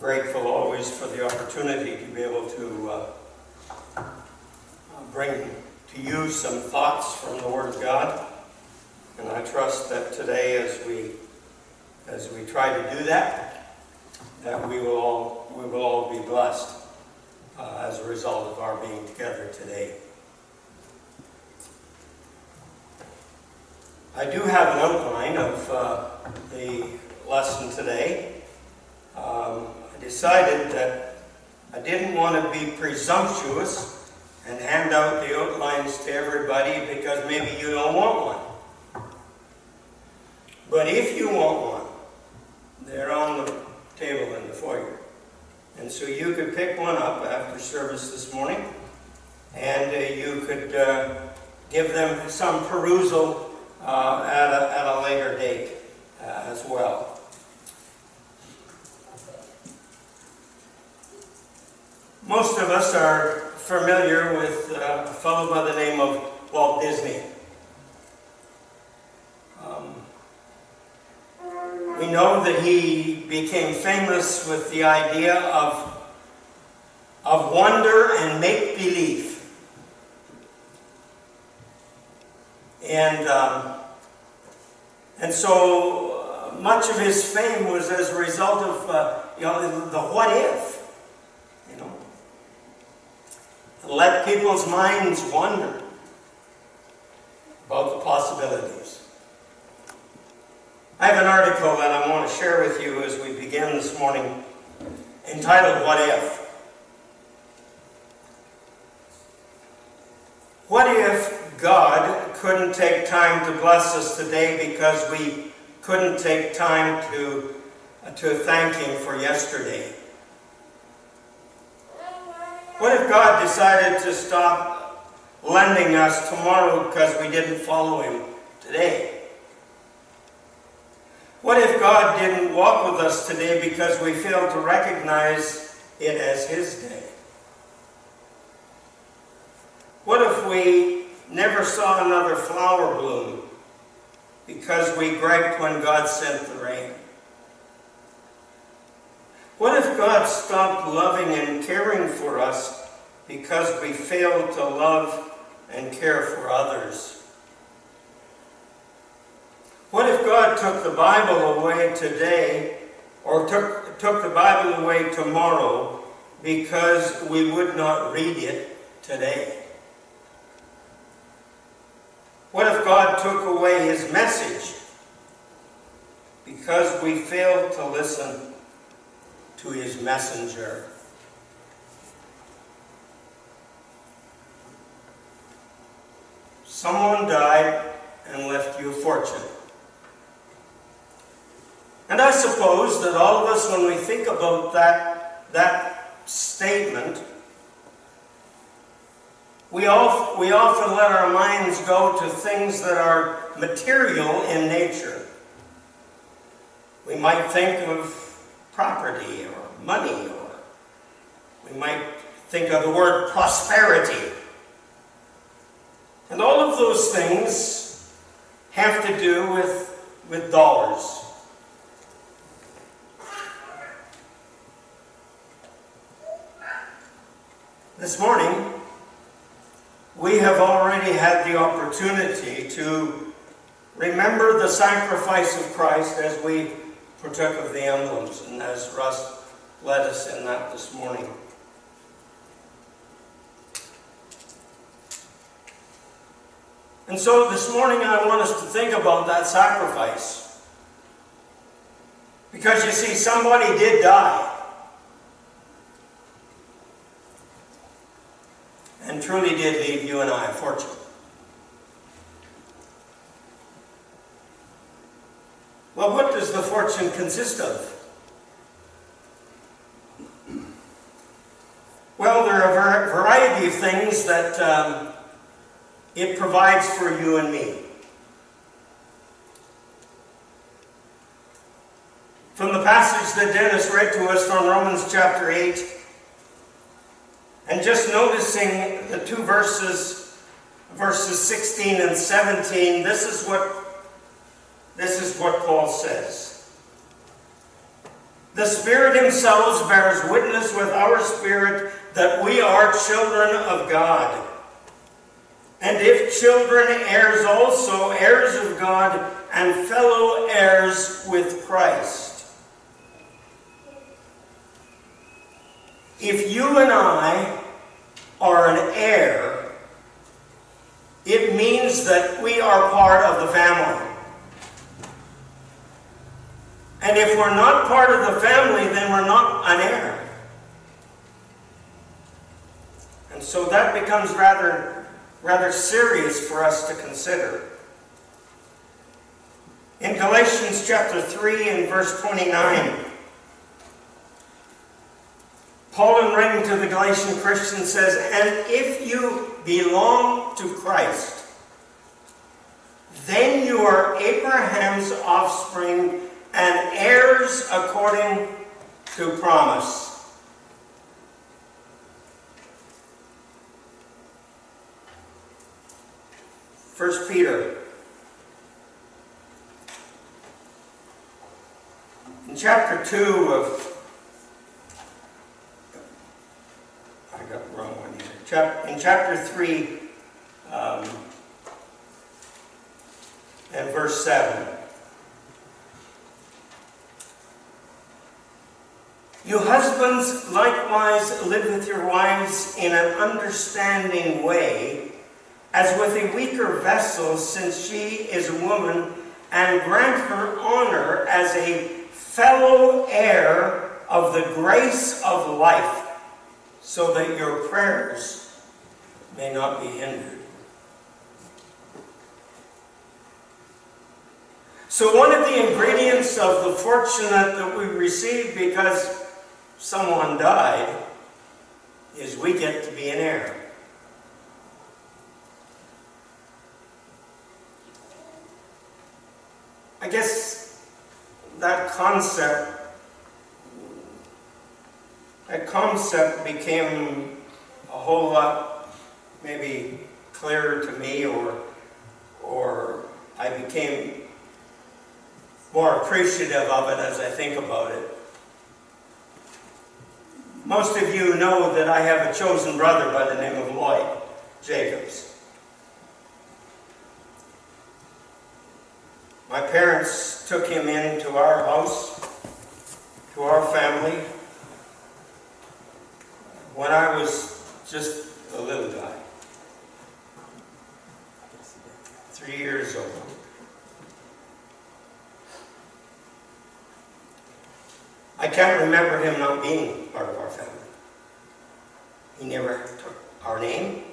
grateful always for the opportunity to be able to uh, uh, bring to you some thoughts from the Word of God. And I trust that today, as we as we try to do that, that we will all we will all be blessed uh, as a result of our being together today. I do have an outline of uh, the lesson today. Um, decided that I didn't want to be presumptuous and hand out the outlines to everybody because maybe you don't want one. But if you want one, they're on the table in the foyer. And so you could pick one up after service this morning and uh, you could uh, give them some perusal uh, at, a, at a later date uh, as well. Most of us are familiar with uh, a fellow by the name of Walt Disney. Um, we know that he became famous with the idea of, of wonder and make believe. And, um, and so uh, much of his fame was as a result of uh, you know, the, the what if let people's minds wander about the possibilities. I have an article that I want to share with you as we begin this morning entitled What If? What if God couldn't take time to bless us today because we couldn't take time to, to thank Him for yesterday? What if God decided to stop lending us tomorrow because we didn't follow Him today? What if God didn't walk with us today because we failed to recognize it as His day? What if we never saw another flower bloom because we griped when God sent the rain? What if God stopped loving and caring for us because we failed to love and care for others? What if God took the Bible away today or took, took the Bible away tomorrow because we would not read it today? What if God took away his message because we failed to listen to his messenger. Someone died and left you a fortune. And I suppose that all of us, when we think about that, that statement, we, we often let our minds go to things that are material in nature. We might think of property or money, or we might think of the word prosperity. And all of those things have to do with, with dollars. This morning, we have already had the opportunity to remember the sacrifice of Christ as we partook of the emblems, and as Russ led us in that this morning. And so this morning I want us to think about that sacrifice. Because you see, somebody did die. And truly did leave you and I a fortune. Well, what does the fortune consist of? Well, there are a variety of things that um, it provides for you and me. From the passage that Dennis read to us from Romans chapter 8, and just noticing the two verses, verses 16 and 17, this is what this is what Paul says. The Spirit Himself bears witness with our spirit that we are children of God. And if children, heirs also, heirs of God, and fellow heirs with Christ. If you and I are an heir, it means that we are part of the family. And if we're not part of the family, then we're not an heir. And so that becomes rather, rather serious for us to consider. In Galatians chapter 3 and verse 29, Paul, in writing to the Galatian Christians, says, And if you belong to Christ, then you are Abraham's offspring and heirs according to promise. First Peter. In chapter 2 of I got the wrong one here. In chapter 3 um, and verse 7. You husbands likewise live with your wives in an understanding way, as with a weaker vessel, since she is a woman, and grant her honor as a fellow heir of the grace of life, so that your prayers may not be hindered. So one of the ingredients of the fortunate that we receive because someone died is we get to be an heir. I guess that concept that concept became a whole lot maybe clearer to me or or I became more appreciative of it as I think about it. Most of you know that I have a chosen brother by the name of Lloyd Jacobs. My parents took him into our house, to our family, when I was just a little guy, three years old. I can't remember him not being part of our family. He never took our name,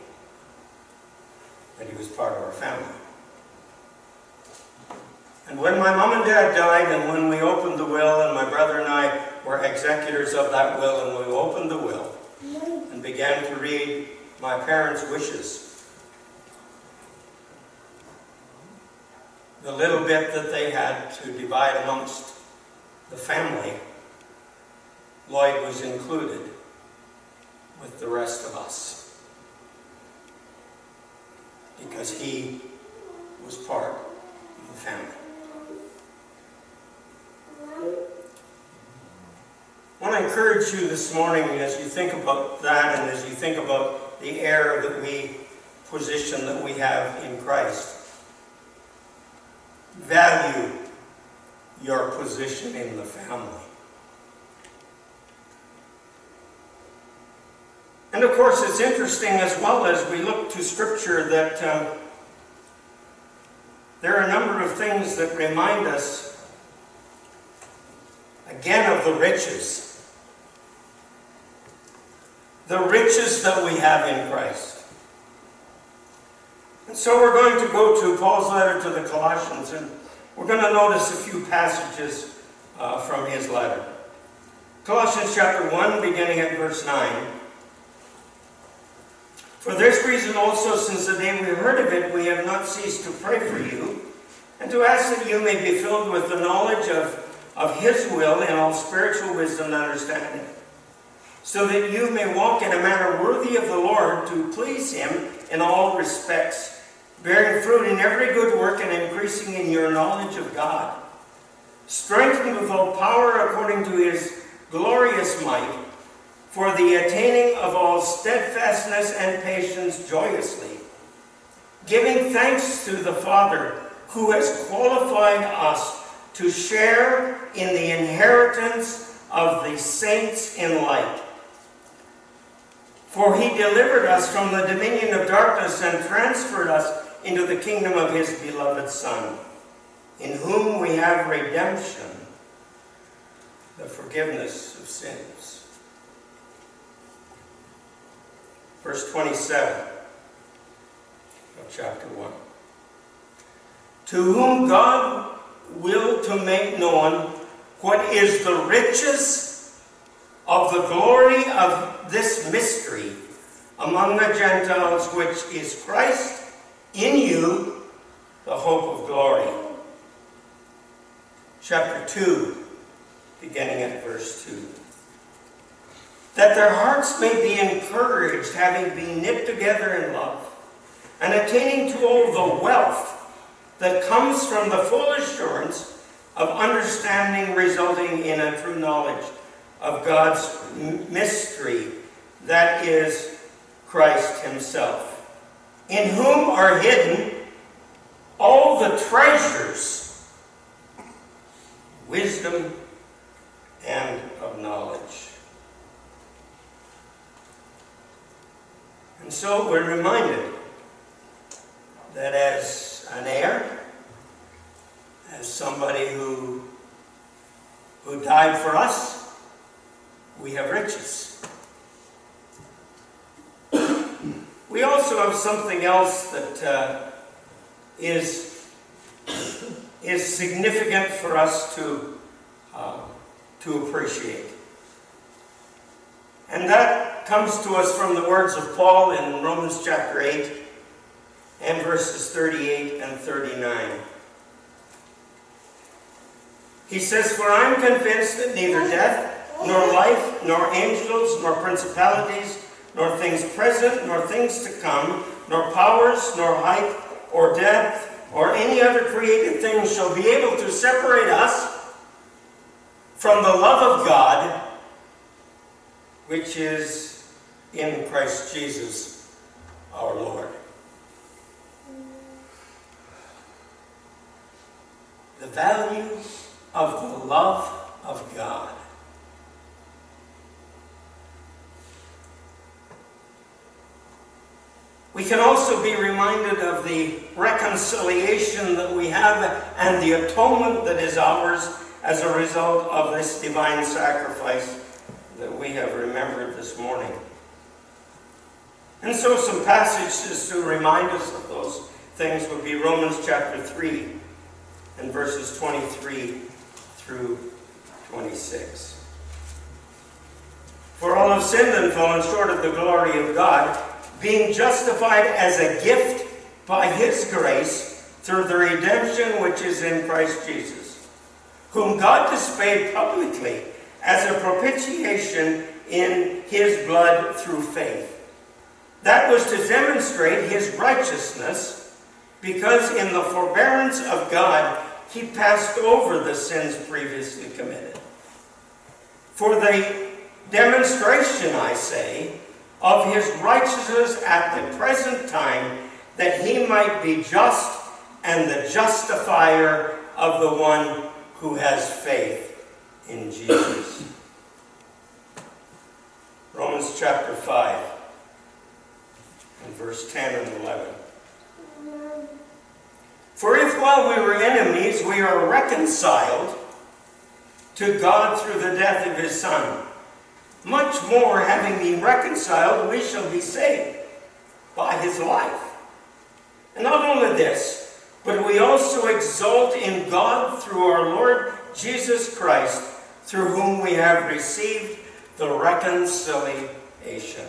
but he was part of our family. And when my mom and dad died, and when we opened the will, and my brother and I were executors of that will, and we opened the will and began to read my parents' wishes, the little bit that they had to divide amongst the family Lloyd was included with the rest of us because he was part of the family. I want to encourage you this morning as you think about that and as you think about the heir that we position that we have in Christ. Value your position in the family. And of course, it's interesting as well as we look to Scripture that um, there are a number of things that remind us again of the riches. The riches that we have in Christ. And so we're going to go to Paul's letter to the Colossians, and we're going to notice a few passages uh, from his letter. Colossians chapter 1, beginning at verse 9. For this reason also, since the day we heard of it, we have not ceased to pray for you, and to ask that you may be filled with the knowledge of, of His will in all spiritual wisdom and understanding, so that you may walk in a manner worthy of the Lord, to please Him in all respects, bearing fruit in every good work and increasing in your knowledge of God, strengthened with all power according to his glorious might, for the attaining of all steadfastness and patience joyously, giving thanks to the Father who has qualified us to share in the inheritance of the saints in light. For he delivered us from the dominion of darkness and transferred us into the kingdom of his beloved Son, in whom we have redemption, the forgiveness of sins. Verse 27 of chapter 1. To whom God will to make known what is the riches of the glory of this mystery among the Gentiles, which is Christ in you, the hope of glory. Chapter 2, beginning at verse 2. That their hearts may be encouraged, having been knit together in love, and attaining to all the wealth that comes from the full assurance of understanding resulting in a true knowledge of God's mystery, that is Christ Himself, in whom are hidden all the treasures, wisdom, and of knowledge. And so we're reminded that as an heir, as somebody who, who died for us, we have riches. we also have something else that uh, is is significant for us to, uh, to appreciate. And that comes to us from the words of Paul in Romans chapter 8 and verses 38 and 39. He says, For I am convinced that neither death, nor life, nor angels, nor principalities, nor things present, nor things to come, nor powers, nor height, or depth, or any other created thing shall be able to separate us from the love of God, which is in Christ Jesus our Lord. The value of the love of God. We can also be reminded of the reconciliation that we have and the atonement that is ours as a result of this divine sacrifice that we have remembered this morning. And so some passages to remind us of those things would be Romans chapter 3 and verses 23 through 26. For all have sinned and fallen short of the glory of God, being justified as a gift by his grace through the redemption which is in Christ Jesus, whom God displayed publicly as a propitiation in his blood through faith. That was to demonstrate his righteousness, because in the forbearance of God he passed over the sins previously committed. For the demonstration, I say, of his righteousness at the present time, that he might be just and the justifier of the one who has faith in Jesus. Romans chapter 5 and verse 10 and 11. For if while we were enemies we are reconciled to God through the death of his Son, much more having been reconciled we shall be saved by his life. And not only this, but we also exult in God through our Lord Jesus Christ, through whom we have received the reconciliation.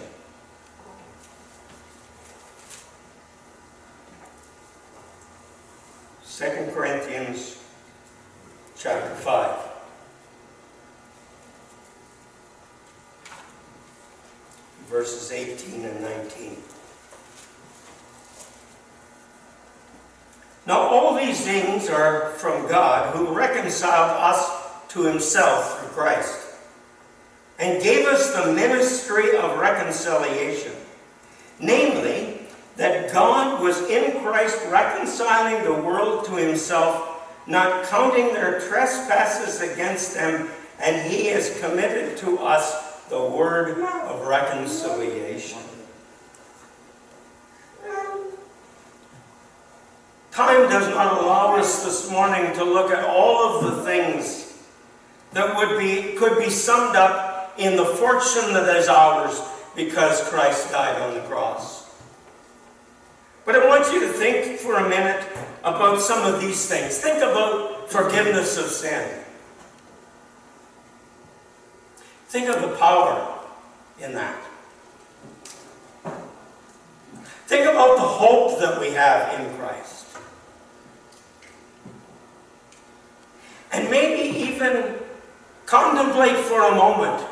Second Corinthians chapter 5. Verses 18 and 19. Now all these things are from God, who reconciled us to himself through Christ, and gave us the ministry of reconciliation. Namely, that God was in Christ reconciling the world to himself, not counting their trespasses against them, and he has committed to us the word of reconciliation. Time does not allow us this morning to look at all of the things that would be, could be summed up in the fortune that is ours because Christ died on the cross. But I want you to think for a minute about some of these things. Think about forgiveness of sin. Think of the power in that. Think about the hope that we have in Christ. And maybe even contemplate for a moment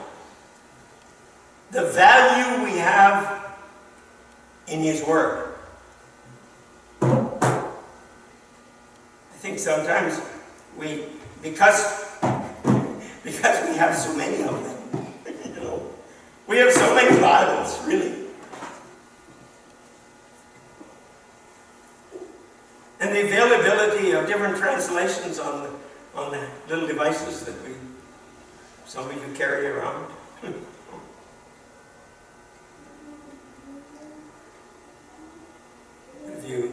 the value we have in His Word. Sometimes we, because, because we have so many of them, you know, we have so many Bibles, really. And the availability of different translations on the on the little devices that we, some of you carry around. if you,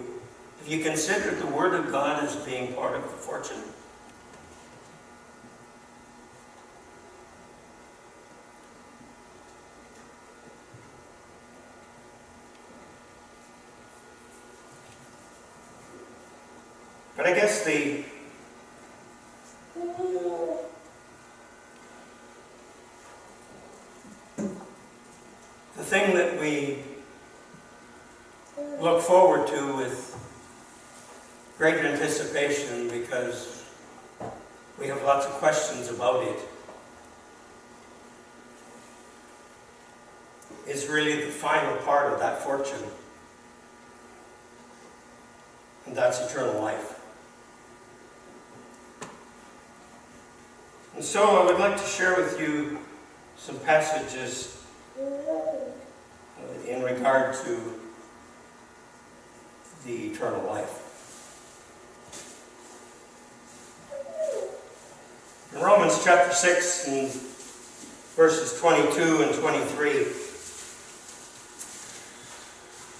have you considered the Word of God as being part of the fortune? But I guess the the thing that we look forward to with great anticipation because we have lots of questions about it is really the final part of that fortune. And that's eternal life. And so I would like to share with you some passages uh, in regard to the eternal life. Romans chapter 6 and verses 22 and 23,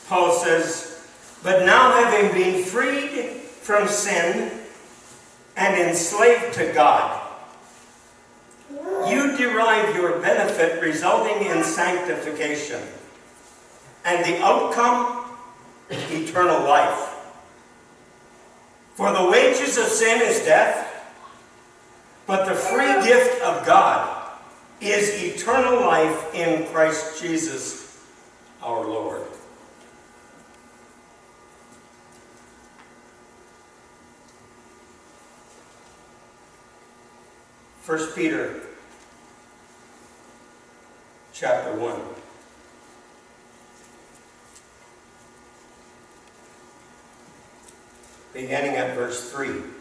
Paul says, But now having been freed from sin and enslaved to God, you derive your benefit resulting in sanctification, and the outcome, eternal life. For the wages of sin is death, but the free gift of God is eternal life in Christ Jesus our Lord. First Peter chapter 1. Beginning at verse 3.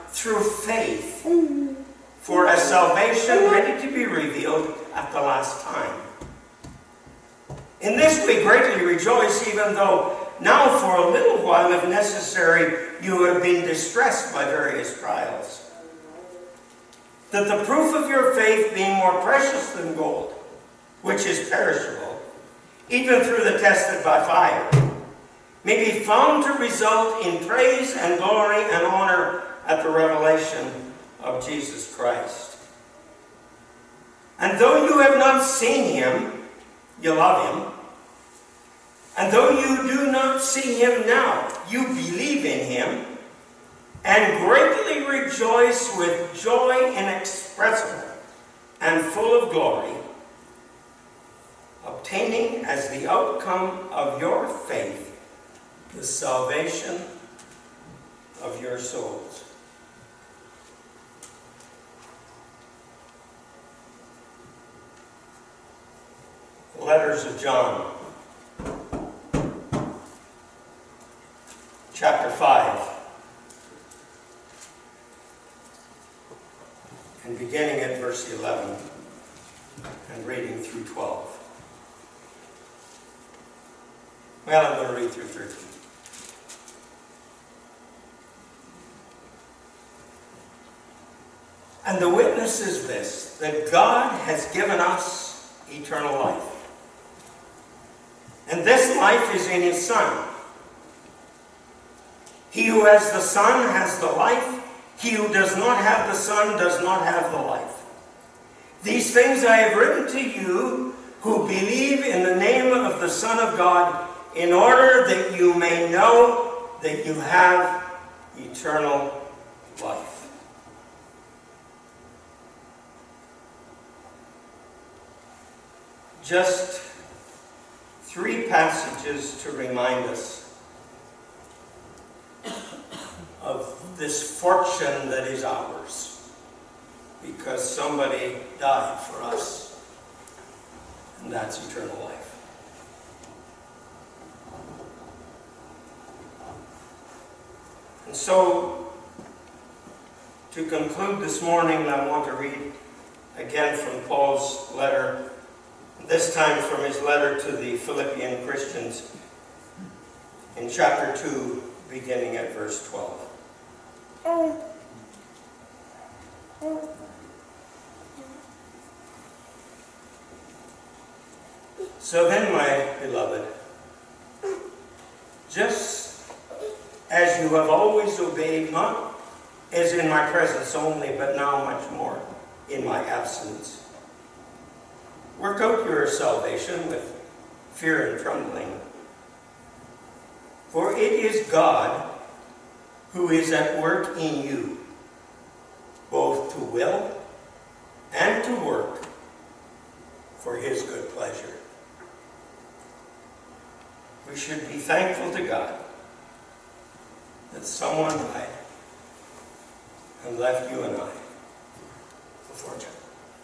through faith for a salvation ready to be revealed at the last time. In this we greatly rejoice, even though now for a little while, if necessary, you have been distressed by various trials. That the proof of your faith, being more precious than gold, which is perishable, even through the tested by fire, may be found to result in praise and glory and honor at the revelation of Jesus Christ. And though you have not seen him, you love him. And though you do not see him now, you believe in him and greatly rejoice with joy inexpressible and full of glory, obtaining as the outcome of your faith the salvation of your souls. Letters of John, chapter 5, and beginning at verse 11 and reading through 12. Well, I'm going to read through 13. And the witness is this that God has given us eternal life. And this life is in His Son. He who has the Son has the life. He who does not have the Son does not have the life. These things I have written to you who believe in the name of the Son of God, in order that you may know that you have eternal life. Just three passages to remind us of this fortune that is ours because somebody died for us, and that's eternal life. And so, to conclude this morning, I want to read again from Paul's letter this time from his letter to the Philippian Christians in chapter 2, beginning at verse 12. So then, my beloved, just as you have always obeyed, not as in my presence only, but now much more in my absence, Work out your salvation with fear and trembling. For it is God who is at work in you, both to will and to work for his good pleasure. We should be thankful to God that someone died and left you and I a judgment.